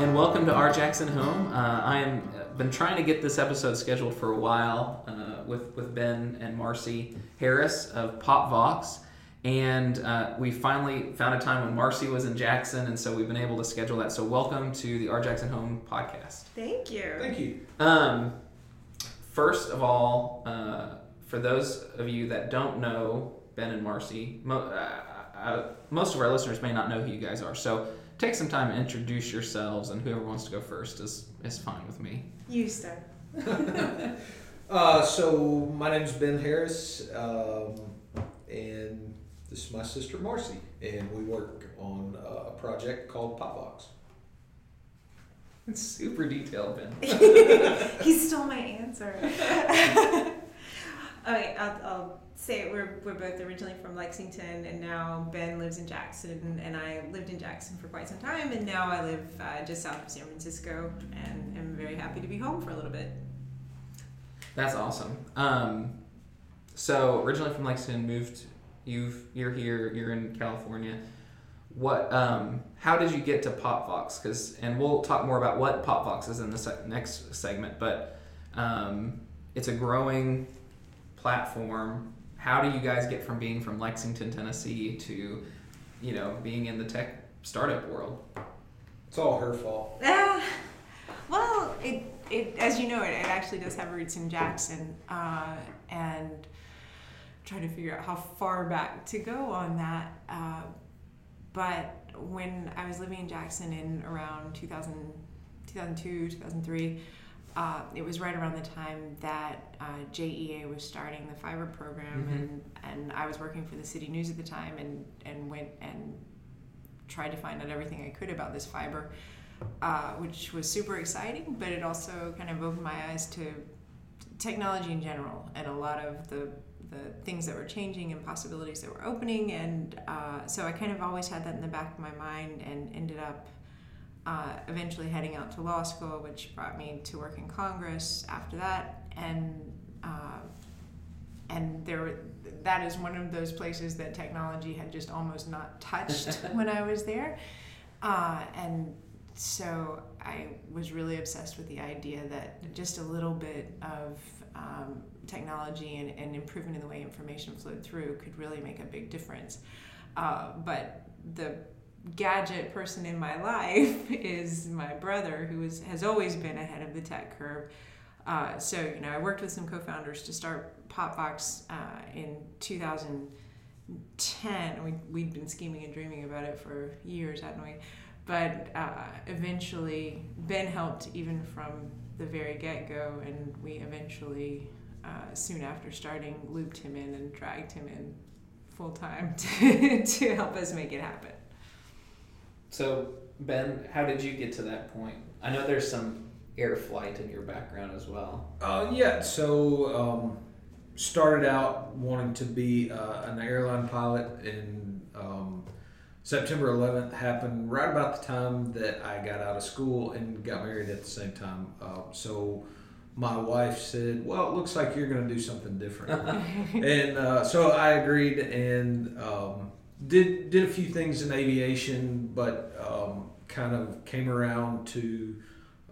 and welcome to our Jackson home. Uh, I am been trying to get this episode scheduled for a while uh, with with Ben and Marcy Harris of Pop Vox, and uh, we finally found a time when Marcy was in Jackson, and so we've been able to schedule that. So welcome to the Our Jackson Home podcast. Thank you. Thank you. Um, first of all, uh, for those of you that don't know Ben and Marcy, mo- uh, uh, most of our listeners may not know who you guys are. So take some time to introduce yourselves, and whoever wants to go first is is fine with me. You start. Uh, so my name's Ben Harris, um, and this is my sister Marcy, and we work on uh, a project called Popvox. It's super detailed, Ben. he stole my answer. okay, I'll, I'll say. We're, we're both originally from Lexington, and now Ben lives in Jackson, and I lived in Jackson for quite some time, and now I live uh, just south of San Francisco, and am very happy to be home for a little bit. That's awesome. Um, so originally from Lexington, moved. You've you're here. You're in California. What? Um, how did you get to Pop Vox? Because and we'll talk more about what Pop Vox is in the se- next segment. But um, it's a growing platform. How do you guys get from being from Lexington, Tennessee, to you know being in the tech startup world? It's all her fault. Ah, well, it, it as you know, it, it actually does have roots in Jackson, uh, and trying to figure out how far back to go on that. Uh, but when I was living in Jackson in around 2000, 2002, 2003, uh, it was right around the time that uh, JEA was starting the fiber program, Mhm. and, and I was working for the City News at the time, and, and went and tried to find out everything I could about this fiber, uh, which was super exciting, but it also kind of opened my eyes to technology in general and a lot of the the things that were changing and possibilities that were opening, and uh, so I kind of always had that in the back of my mind, and ended up uh, eventually heading out to law school, which brought me to work in Congress after that, and uh, and there that is one of those places that technology had just almost not touched when I was there, uh, and so I was really obsessed with the idea that just a little bit of um, technology and, and improvement in the way information flowed through could really make a big difference. Uh, but the gadget person in my life is my brother, who is, has always been ahead of the tech curve. Uh, so, you know, I worked with some co founders to start Popvox uh, in 2010. We, we'd been scheming and dreaming about it for years, hadn't we? But uh, eventually, Ben helped even from the very get go, and we eventually, uh, soon after starting, looped him in and dragged him in full time to, to help us make it happen. So Ben, how did you get to that point? I know there's some air flight in your background as well. Uh, yeah, so um, started out wanting to be uh, an airline pilot, and um, September 11th happened right about the time that I got out of school and got married at the same time. Uh, so my wife said, "Well, it looks like you're going to do something different," and uh, so I agreed and um, did did a few things in aviation, but um, kind of came around to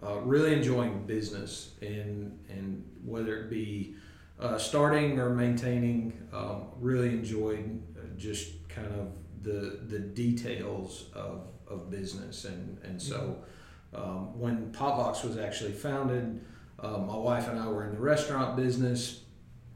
uh, really enjoying business and and whether it be uh, starting or maintaining, um, really enjoyed uh, just kind of the the details of, of business. And and so um, when Popvox was actually founded, uh, my wife and I were in the restaurant business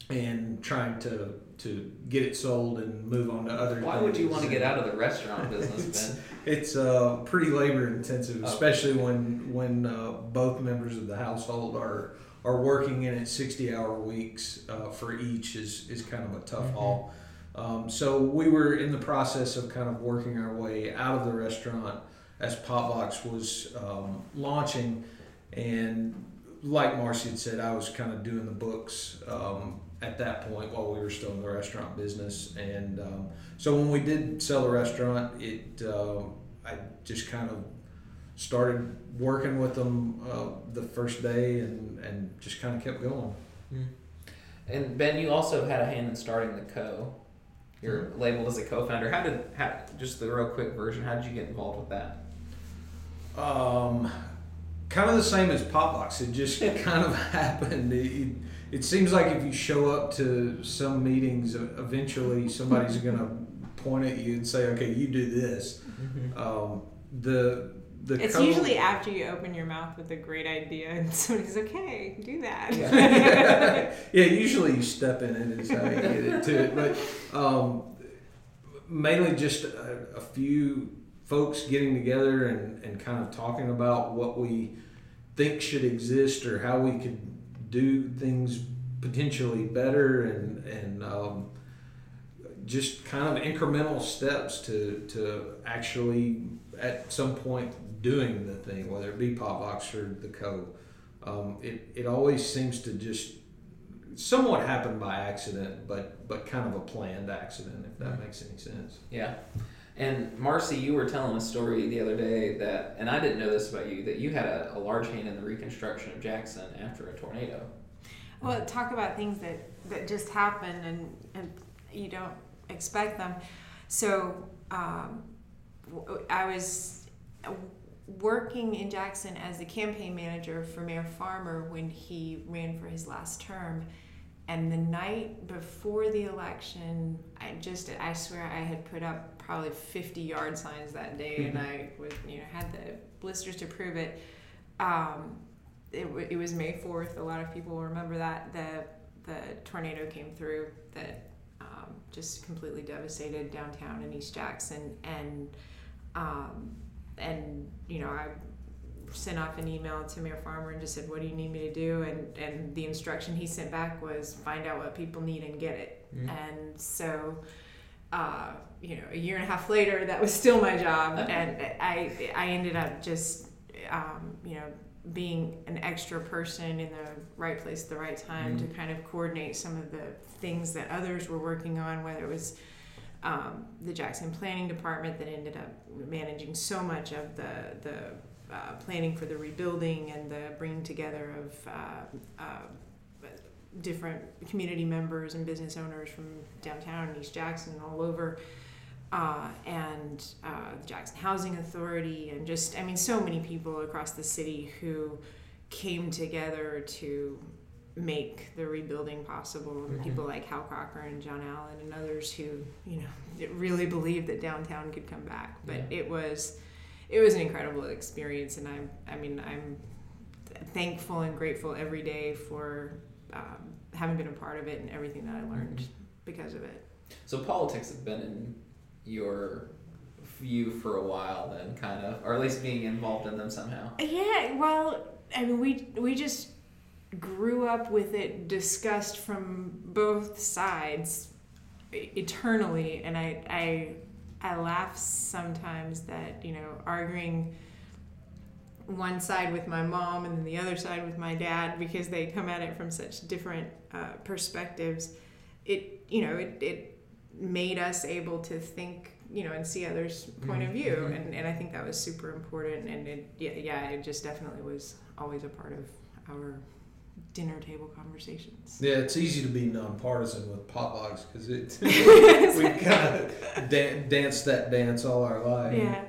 and trying to to get it sold and move on to other. Why would you want to get out of the restaurant business, It's- Ben? It's uh, pretty labor intensive, especially when when uh, both members of the household are are working in at sixty hour weeks uh, for each is is kind of a tough Mhm. haul. Um, so we were in the process of kind of working our way out of the restaurant as Popvox was um, launching, and like Marcy had said, I was kind of doing the books um, at that point while we were still in the restaurant business, and um, so when we did sell the restaurant, it uh, I just kind of started working with them uh, the first day, and and just kind of kept going. And Ben, you also had a hand in starting the co. You're labeled as a co-founder. How did how, just the real quick version? How did you get involved with that? Um, kind of the same as Popvox. It just kind of happened. It, it seems like if you show up to some meetings, eventually somebody's going to point at you and say, "Okay, you do this." Um, the the It's co- usually after you open your mouth with a great idea and somebody's okay, do that. yeah, usually you step in and it is how you get it to it. But um, mainly just a, a few folks getting together and, and kind of talking about what we think should exist or how we could do things potentially better and, and um, just kind of incremental steps to, to actually at some point doing the thing, whether it be Popvox or the Co. Um, it, it always seems to just somewhat happen by accident, but but kind of a planned accident, if that makes any sense. Yeah. And Marcy, you were telling a story the other day that, and I didn't know this about you, that you had a, a large hand in the reconstruction of Jackson after a tornado. Well, talk about things that, that just happen and, and you don't expect them. So um, I was working in Jackson as the campaign manager for Mayor Farmer when he ran for his last term. And the night before the election, I just, I swear I had put up probably 50 yard signs that day and I was, you know, had the blisters to prove it. Um, it, it was May 4th. A lot of people will remember that. The, the tornado came through that um, just completely devastated downtown in East Jackson. And, um, and you know, I sent off an email to Mayor Farmer and just said, what do you need me to do? And, and the instruction he sent back was find out what people need and get it. Mhm. And so, uh, you know, a year and a half later, that was still my job. and I, I ended up just, um, you know, being an extra person in the right place at the right time to kind of coordinate some of the things that others were working on, whether it was um, the Jackson Planning Department that ended up managing so much of the the uh, planning for the rebuilding and the bringing together of uh, uh, different community members and business owners from downtown and East Jackson and all over. Uh, and uh, the Jackson Housing Authority, and just, I mean, so many people across the city who came together to make the rebuilding possible. And People like Hal Crocker and John Allen and others who, you know, really believed that downtown could come back. But it was, it was an incredible experience, and I'm, I mean, I'm thankful and grateful every day for um, having been a part of it and everything that I learned because of it. So politics have been in your view for a while then, kind of, or at least being involved in them somehow. Yeah, well, I mean, we we just grew up with it discussed from both sides eternally, and I I I laugh sometimes that you know arguing one side with my mom and then the other side with my dad because they come at it from such different uh, perspectives. It you know it it made us able to think you know and see others' point of view, Mhm. and and I think that was super important. And it yeah yeah it just definitely was always a part of our dinner table conversations. Yeah, it's easy to be nonpartisan with Popvox because it we kind of dan- danced that dance all our life. Yeah.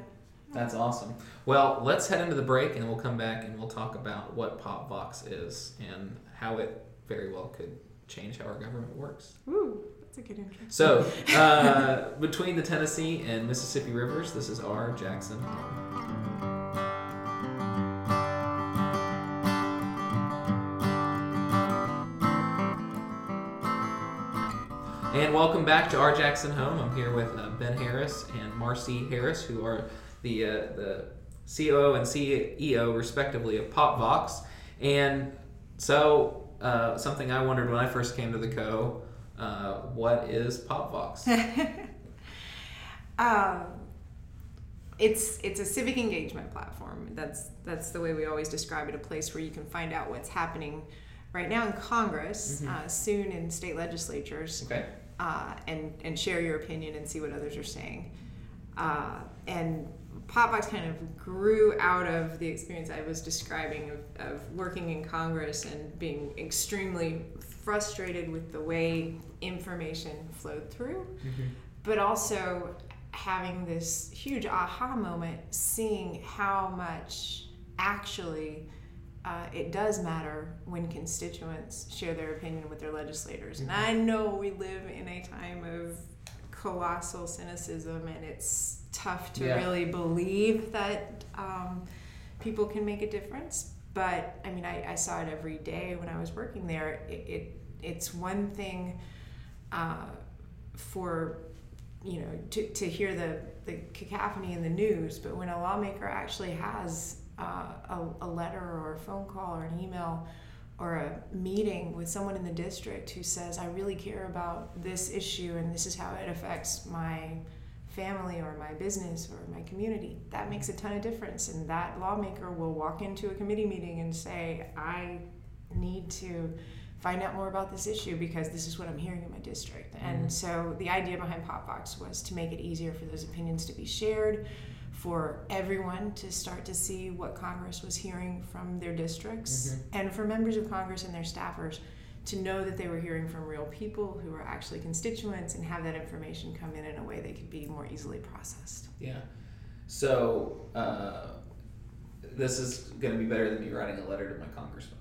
That's awesome. Well, let's head into the break and we'll come back and we'll talk about what Pop Vox is and how it very well could change how our government works. Ooh, that's a good intro. So, uh, between the Tennessee and Mississippi rivers, this is our Jackson home. And welcome back to our Jackson home. I'm here with uh, Ben Harris and Marcy Harris, who are the uh, the COO and CEO respectively of PopVox. And so, uh, something I wondered when I first came to the Co. Uh, what is PopVox? Um, it's it's a civic engagement platform. That's that's the way we always describe it. A place where you can find out what's happening right now in Congress, Mhm. uh, soon in state legislatures, Okay. Uh, and and share your opinion and see what others are saying. Uh, and Popvox kind of grew out of the experience I was describing of, of working in Congress and being extremely frustrated with the way information flowed through, but also having this huge aha moment, seeing how much actually uh, it does matter when constituents share their opinion with their legislators. And I know we live in a time of colossal cynicism, and it's tough to Yeah. really believe that um, people can make a difference. But I mean, I, I saw it every day when I was working there. It, it it's one thing uh, for you know to, to hear the, the cacophony in the news, but when a lawmaker actually has uh, a, a letter or a phone call or an email or a meeting with someone in the district who says, I really care about this issue and this is how it affects my family or my business or my community, that makes a ton of difference. And that lawmaker will walk into a committee meeting and say, I need to find out more about this issue because this is what I'm hearing in my district. Mhm. And so the idea behind PopVox was to make it easier for those opinions to be shared, for everyone to start to see what Congress was hearing from their districts, Mhm. and for members of Congress and their staffers to know that they were hearing from real people who are actually constituents and have that information come in in a way that could be more easily processed. Yeah. So uh, this is going to be better than me writing a letter to my congressman.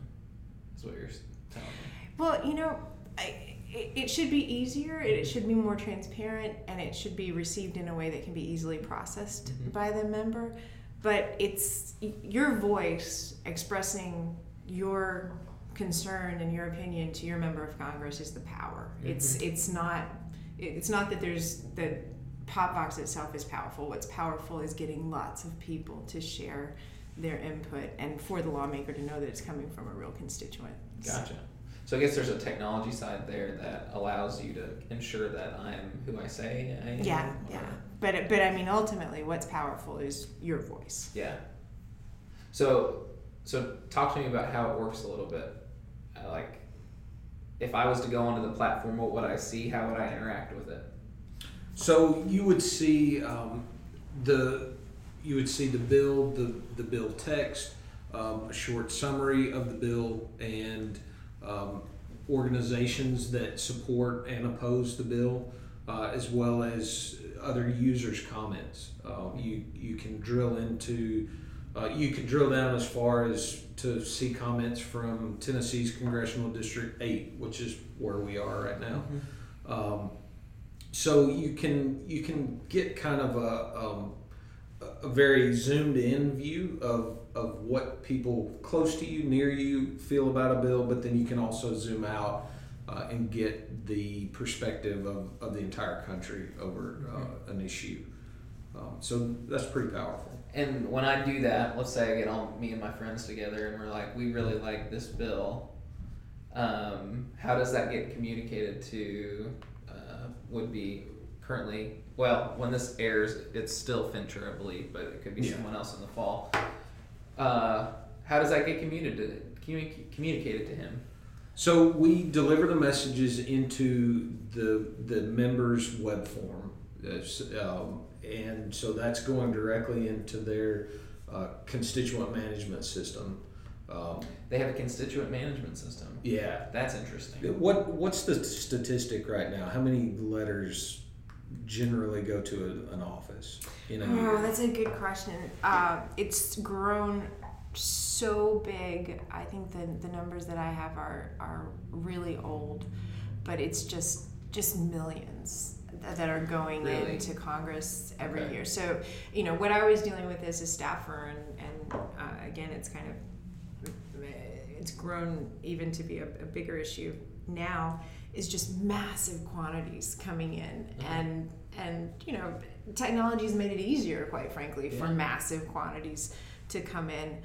Is what you're telling me. Well, you know, I, it, it should be easier, it should be more transparent, and it should be received in a way that can be easily processed Mhm. by the member. But it's your voice expressing your concern and your opinion to your member of Congress is the power. It's it's not it's not that there's that Popvox itself is powerful. What's powerful is getting lots of people to share their input and for the lawmaker to know that it's coming from a real constituent. Gotcha. So I guess there's a technology side there that allows you to ensure that I'm who I say I am. Yeah, or- yeah. But but I mean, ultimately, what's powerful is your voice. Yeah. So, so talk to me about how it works a little bit. Uh, like, if I was to go onto the platform, what would I see? How would I interact with it? So you would see um, the you would see the bill, the the bill text, um, a short summary of the bill, and um, organizations that support and oppose the bill, uh, as well as other users' comments. Uh, you you can drill into uh, you can drill down as far as to see comments from Tennessee's congressional district eight, which is where we are right now. Um, so you can you can get kind of a, um, a very zoomed in view of, of what people close to you, near you, feel about a bill, but then you can also zoom out uh, and get the perspective of, of the entire country over uh, an issue. Um, so that's pretty powerful. And when I do that, let's say I get all me and my friends together and we're like, we really like this bill. Um, how does that get communicated to uh, would be currently? Well, when this airs, it's still Fincher, I believe, but it could be Yeah. someone else in the fall. Uh, how does that get communicated communi- communicated to him? So we deliver the messages into the the members' web form, um, and so that's going directly into their uh, constituent management system. Um, They have a constituent management system. yeah. That's interesting. What what's the statistic right now? How many letters generally go to a, an office in a Oh, year? that's a good question. Uh, it's grown so big. I think the the numbers that I have are are really old, but it's just just millions that, that are going Really? into Congress every Okay. year. So you know what I was dealing with as a staffer, and and uh, again, it's kind of it's grown even to be a, a bigger issue now is just massive quantities coming in. Mhm. and and you know technology's made it easier quite frankly for massive quantities to come in.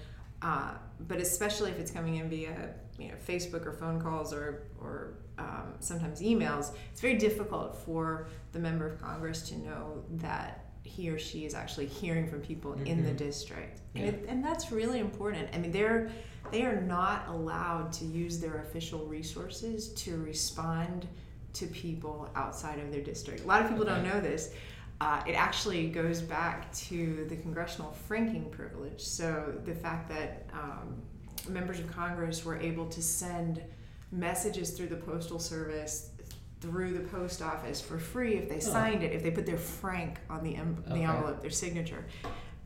Uh, but especially if it's coming in via you know facebook or phone calls or or um, sometimes emails it's very difficult for the member of congress to know that he or she is actually hearing from people in the Mhm. district Yeah. and, it, and that's really important i mean they're they are not allowed to use their official resources to respond to people outside of their district. A lot of people don't know this. Uh, it actually goes back to the congressional franking privilege. So the fact that um, members of Congress were able to send messages through the postal service through the post office for free if they signed it, if they put their frank on the, em- Okay. the envelope, their signature.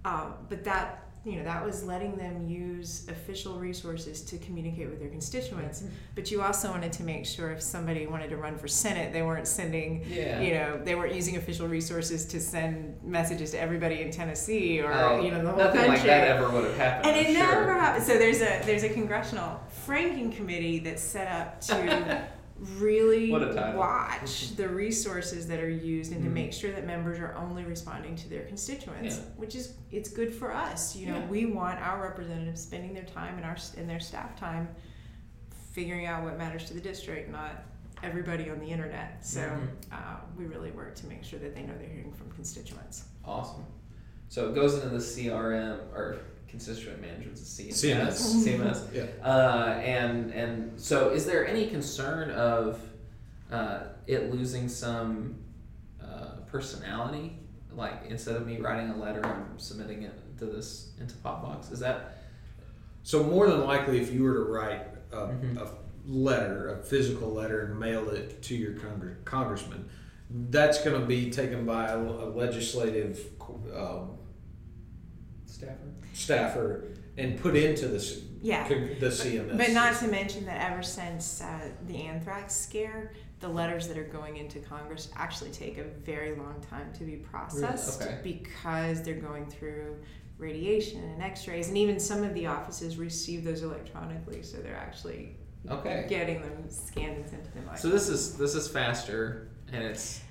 Um, but that you know that was letting them use official resources to communicate with their constituents. But you also wanted to make sure if somebody wanted to run for senate, they weren't sending Yeah. you know they weren't using official resources to send messages to everybody in Tennessee or Oh, you know the whole nothing country. like that ever would have happened. And it sure. never happened. So there's a there's a congressional franking committee that's set up to really What a title. watch the resources that are used and to Mhm. make sure that members are only responding to their constituents, Yeah. which is it's good for us. You know, Yeah. we want our representatives spending their time and our and their staff time figuring out what matters to the district, not everybody on the internet. So Mhm. uh, we really work to make sure that they know they're hearing from constituents. Awesome. So it goes into the CRM or constituent management CMS. CMS. CMS. Yeah. Uh, and and so is there any concern of uh, it losing some uh, personality? Like instead of me writing a letter, I'm submitting it to this into Popvox. Is that So more than likely, if you were to write a, Mhm. a letter, a physical letter, and mail it to your congr- congressman, that's going to be taken by a, a legislative um, Stafford? staffer and put into the Yeah. the CMS. But not to mention that ever since uh, the anthrax scare, the letters that are going into Congress actually take a very long time to be processed Okay. because they're going through radiation and x-rays and even some of the offices receive those electronically so they're actually Okay. getting them scanned and sent to them So this is this is faster and it's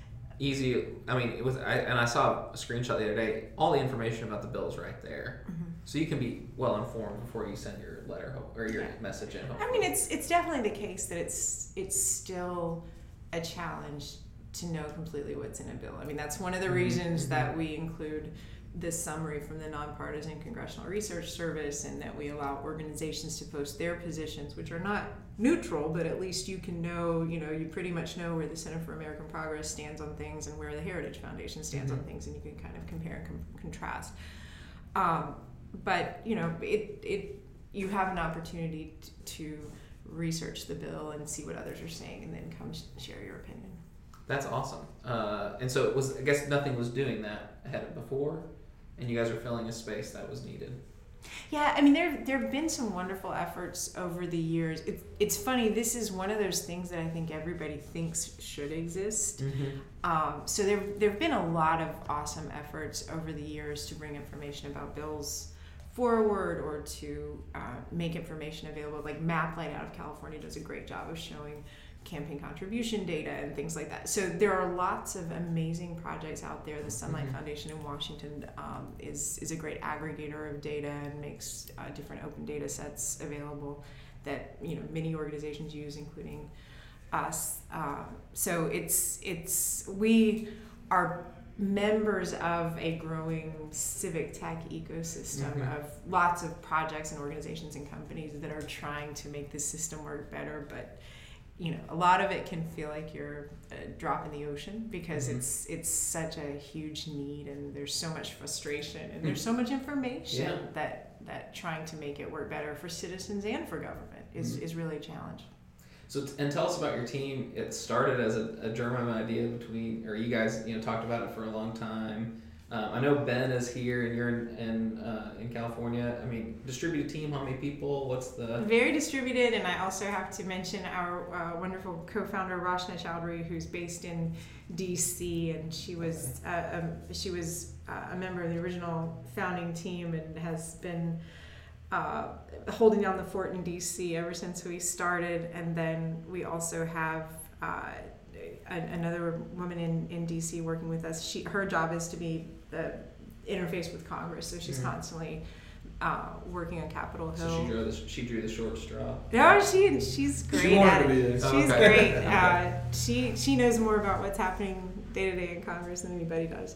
easy. I mean, it was I, and I saw a screenshot the other day. All the information about the bill is right there, Mhm. so you can be well informed before you send your letter or your Yeah. message in. I mean, it's it's definitely the case that it's it's still a challenge to know completely what's in a bill. I mean, that's one of the Mhm, reasons mhm. that we include this summary from the Nonpartisan Congressional Research Service, and that we allow organizations to post their positions, which are not neutral, but at least you can know. You know, you pretty much know where the Center for American Progress stands on things, and where the Heritage Foundation stands on Mhm. things, and you can kind of compare and com- contrast. Um, but you know, it it you have an opportunity t- to research the bill and see what others are saying, and then come sh- share your opinion. That's awesome. Uh, and so it was. I guess nothing was doing that ahead of before, and you guys are filling a space that was needed. Yeah, I mean there there have been some wonderful efforts over the years. It's it's funny. This is one of those things that I think everybody thinks should exist. Mm-hmm. Um, so there there have been a lot of awesome efforts over the years to bring information about bills forward or to uh, make information available. Like MapLight out of California does a great job of showing campaign contribution data and things like that. So there are lots of amazing projects out there. The Sunlight Mhm. Foundation in Washington um, is is a great aggregator of data and makes uh, different open data sets available that you know many organizations use, including us. Uh, so it's it's we are members of a growing civic tech ecosystem Mhm. of lots of projects and organizations and companies that are trying to make the system work better but you know a lot of it can feel like you're a drop in the ocean because Mhm. it's it's such a huge need and there's so much frustration and there's so much information Yeah. that that trying to make it work better for citizens and for government is, Mhm. is really a challenge So, and tell us about your team. It started as a, a German idea between, or you guys, you know, talked about it for a long time. Um, I know Ben is here, and you're in in, uh, in California. I mean, distributed team. How many people? What's the? Very distributed, and I also have to mention our uh, wonderful co-founder Rachna Choudhry, who's based in D.C. and she was uh, um, she was uh, a member of the original founding team and has been uh, holding down the fort in D.C. ever since we started. And then we also have. Uh, another woman in, in DC working with us. She her job is to be the interface with Congress, so she's Mhm. constantly uh, working on Capitol Hill. So she drew the she drew the short straw. No, she she's great She at to it. be there. Oh, She's okay. great. Okay. Uh, she she knows more about what's happening day to day in Congress than anybody does.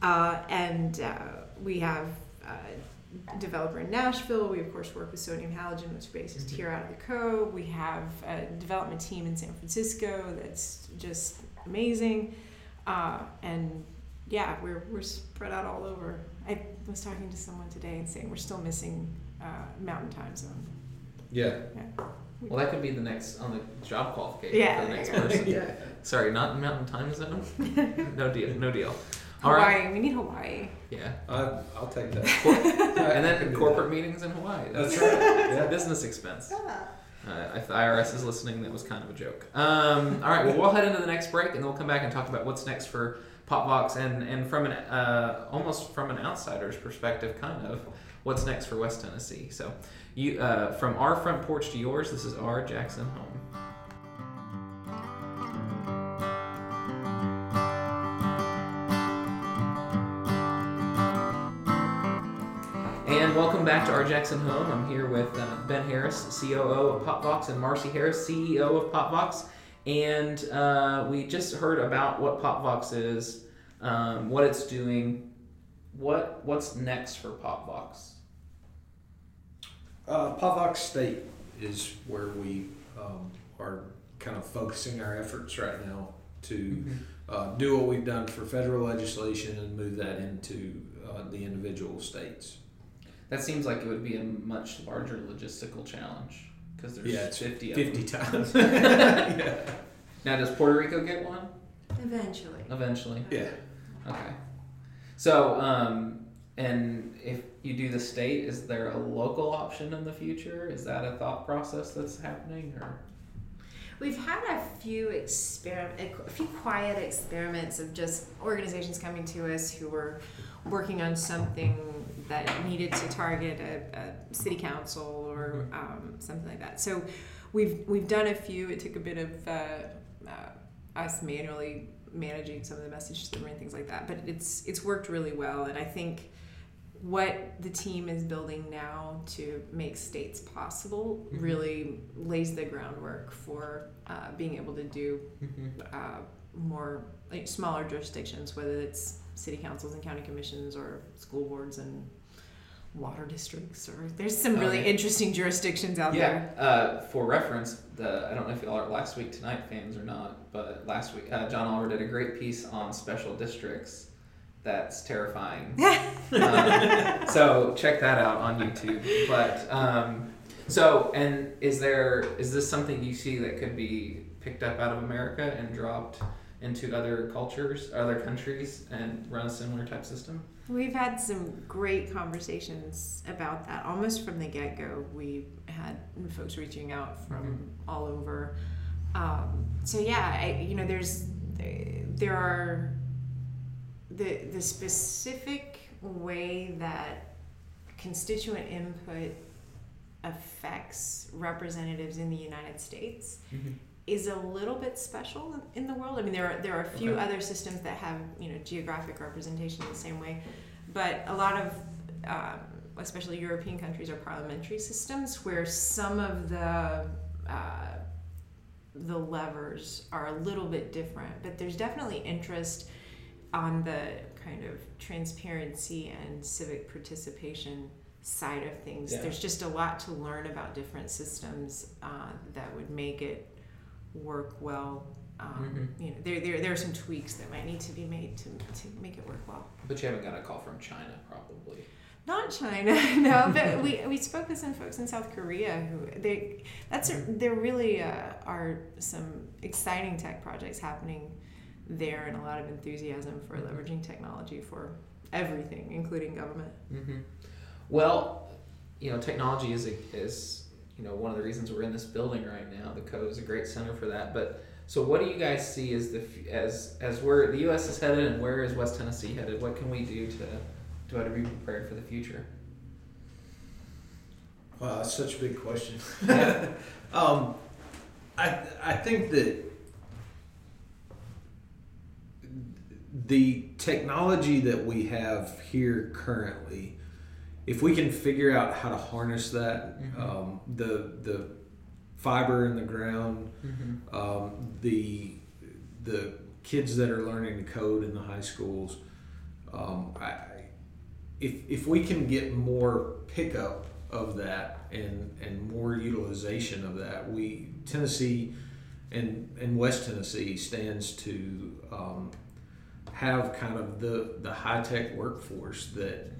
Uh, and uh, we have a developer in Nashville. We of course work with Sodium Halogen, which is based Mhm. here out of the Co. We have a development team in San Francisco that's just amazing. Uh, and yeah, we're we're spread out all over. I was talking to someone today and saying we're still missing uh, Mountain Time Zone. Yeah. Yeah. Well, that could be the next on the job qualification Yeah, for the next you person. yeah. Sorry, not Mountain Time Zone. no deal. No deal. All right. Hawaii. We need Hawaii. Yeah. I, I'll take that. And then do corporate meetings in Hawaii. That's That's, right. a Yeah. business expense. Uh, if the IRS is listening, that was kind of a joke. Um, all right, well, we'll head into the next break, and then we'll come back and talk about what's next for Popvox, and and from an uh, almost from an outsider's perspective, kind of what's next for West Tennessee. So, you uh, from our front porch to yours, this is our Jackson home. And welcome back to our Jackson home. I'm here with uh, Ben Harris, COO of Popvox, and Marcy Harris, CEO of Popvox. And uh, we just heard about what Popvox is, um, what it's doing. What what's next for Popvox? Uh, Popvox State is where we um, are kind of focusing our efforts right now to uh, do what we've done for federal legislation and move that into uh, the individual states. That seems like it would be a much larger logistical challenge because there's Yeah, it's 50 of them. 50 times. yeah. Now, does Puerto Rico get one Eventually. eventually? Yeah. Okay. So, um, and if you do the state, is there a local option in the future? Is that a thought process that's happening, or? We've had a few experiment, a few quiet experiments of just organizations coming to us who were working on something that needed to target a, a city council or um, something like that. So we've we've done a few. It took a bit of uh, uh, us manually managing some of the message delivery and things like that, but it's it's worked really well. And I think what the team is building now to make states possible Mhm. really lays the groundwork for uh, being able to do uh, more like smaller jurisdictions, whether it's city councils and county commissions or school boards and water districts, or there's some really Okay. interesting jurisdictions out there. Yeah. Uh, for reference, the I don't know if y'all are last week tonight fans or not, but last week uh, John Oliver did a great piece on special districts. That's terrifying. um, so check that out on YouTube. But um, so and is there is this something you see that could be picked up out of America and dropped into other cultures, other countries, and run a similar type system? We've had some great conversations about that almost from the get go. We had folks reaching out from Mhm. all over. Um, so yeah, I, you know, there's there are the the specific way that constituent input affects representatives in the United States is a little bit special in the world. I mean, there are there are a few Okay. other systems that have you know geographic representation in the same way, but a lot of um, especially European countries are parliamentary systems where some of the uh, the levers are a little bit different. But there's definitely interest on the kind of transparency and civic participation side of things. Yeah. There's just a lot to learn about different systems uh, that would make it work well. Um, You know, there, there, there are some tweaks that might need to be made to, to make it work well. But you haven't got a call from China, probably. Not China, no, but we, we spoke with some folks in South Korea who they that's a, there really uh, are some exciting tech projects happening there and a lot of enthusiasm for leveraging technology for everything, including government. hmm Well, you know, technology is a, is you know one of the reasons we're in this building right now. The code is a great center for that. But so, what do you guys see as the as as where the U.S. is headed and where is West Tennessee headed? What can we do to to to be prepared for the future? Wow, that's such a big question. Yeah. um, I I think that the technology that we have here currently, if we can figure out how to harness that, Mhm. um, the the fiber in the ground, Mm-hmm. um, the the kids that are learning to code in the high schools, um, I, I- if if we can get more pickup of that and and more utilization of that, we Tennessee and and West Tennessee stands to um, have kind of the the high tech workforce that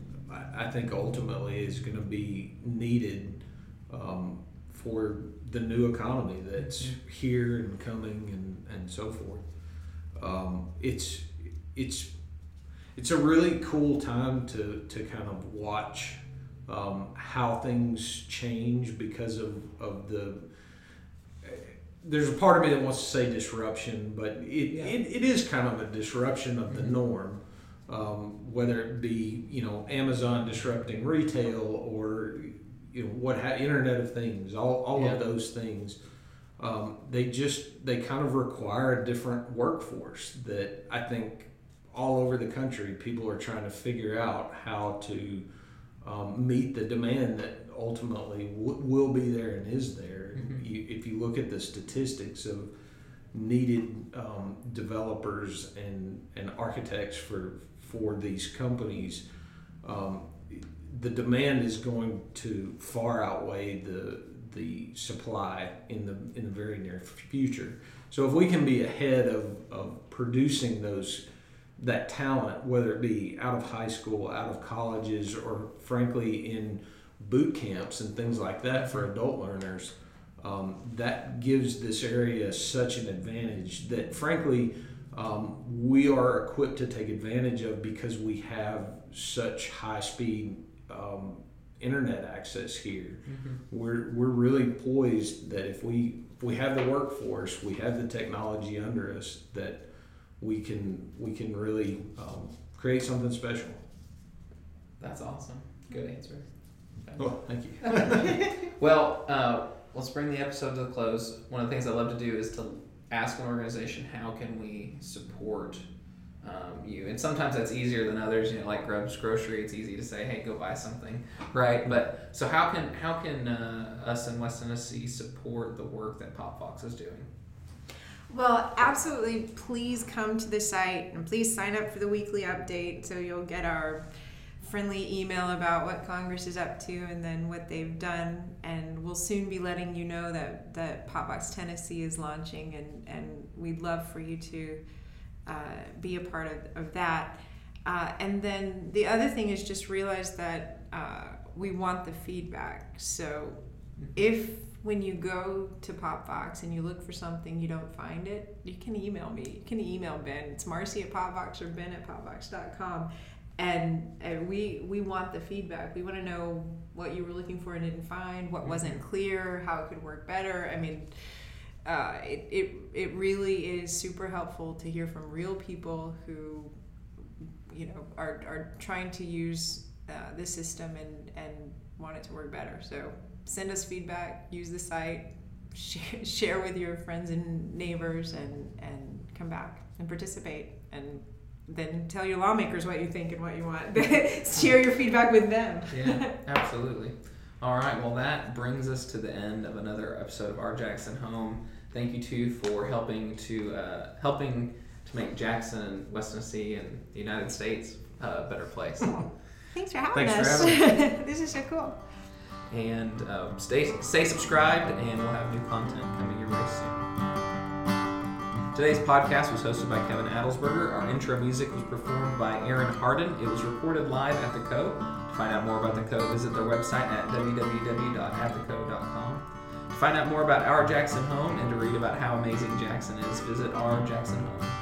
I, think ultimately is going to be needed um, for the new economy that's here and coming and, and so forth. Um, it's it's it's a really cool time to, to kind of watch um, how things change because of, of the there's a part of me that wants to say disruption, but it, Yeah. it, it is kind of a disruption of the Mhm. norm. Um, whether it be you know Amazon disrupting retail or you know what ha- Internet of Things, all, all Yeah. of those things, um, they just they kind of require a different workforce that I think all over the country people are trying to figure out how to um, meet the demand that ultimately w- will be there and is there. Mhm. You, if you look at the statistics of needed um, developers and, and architects for for these companies, um, the demand is going to far outweigh the the supply in the in the very near future. So if we can be ahead of, of producing those that talent, whether it be out of high school, out of colleges, or frankly in boot camps and things like that for adult learners, um, that gives this area such an advantage that frankly um, we are equipped to take advantage of because we have such high speed um, internet access here. Mhm. We're, we're really poised that if we if we have the workforce, we have the technology under us that we can we can really um, create something special. That's awesome. Good answer. Oh, thank you. Well, uh, let's bring the episode to a close. One of the things I love to do is to ask an organization how can we support um, you, and sometimes that's easier than others. You know, like Grub's Grocery, it's easy to say, "Hey, go buy something," right? But so how can how can uh, us in West Tennessee support the work that Pop Vox is doing? Well, absolutely. Please come to the site and please sign up for the weekly update so you'll get our friendly email about what Congress is up to and then what they've done. And we'll soon be letting you know that, that Popvox Tennessee is launching, and, and we'd love for you to uh, be a part of, of that. Uh, and then the other thing is just realize that uh, we want the feedback. So if when you go to Popvox and you look for something you don't find it, you can email me. You can email Ben. It's Marcy at Popvox or Ben at Popvox.com. And, and we we want the feedback. We want to know what you were looking for and didn't find, what wasn't clear, how it could work better. I mean, uh, it, it, it really is super helpful to hear from real people who, you know, are, are trying to use uh, the system and, and want it to work better. So send us feedback, use the site, share, share with your friends and neighbors, and, and come back and participate. And then tell your lawmakers what you think and what you want. share your feedback with them. Yeah, absolutely. All right, well, that brings us to the end of another episode of Our Jackson Home. Thank you too for helping to uh, helping to make Jackson, West Tennessee, and the United States a better place. Thanks for having me. Thanks for having us. this is so cool. and um, stay stay subscribed, and we'll have new content coming your way soon. Today's podcast was hosted by Kevin Adelsberger. Our intro music was performed by Aaron Harden. It was recorded live at the Co. To find out more about the Co, visit their website at www.attheco.com. To find out more about Our Jackson Home and to read about how amazing Jackson is, visit ourjacksonhome.com.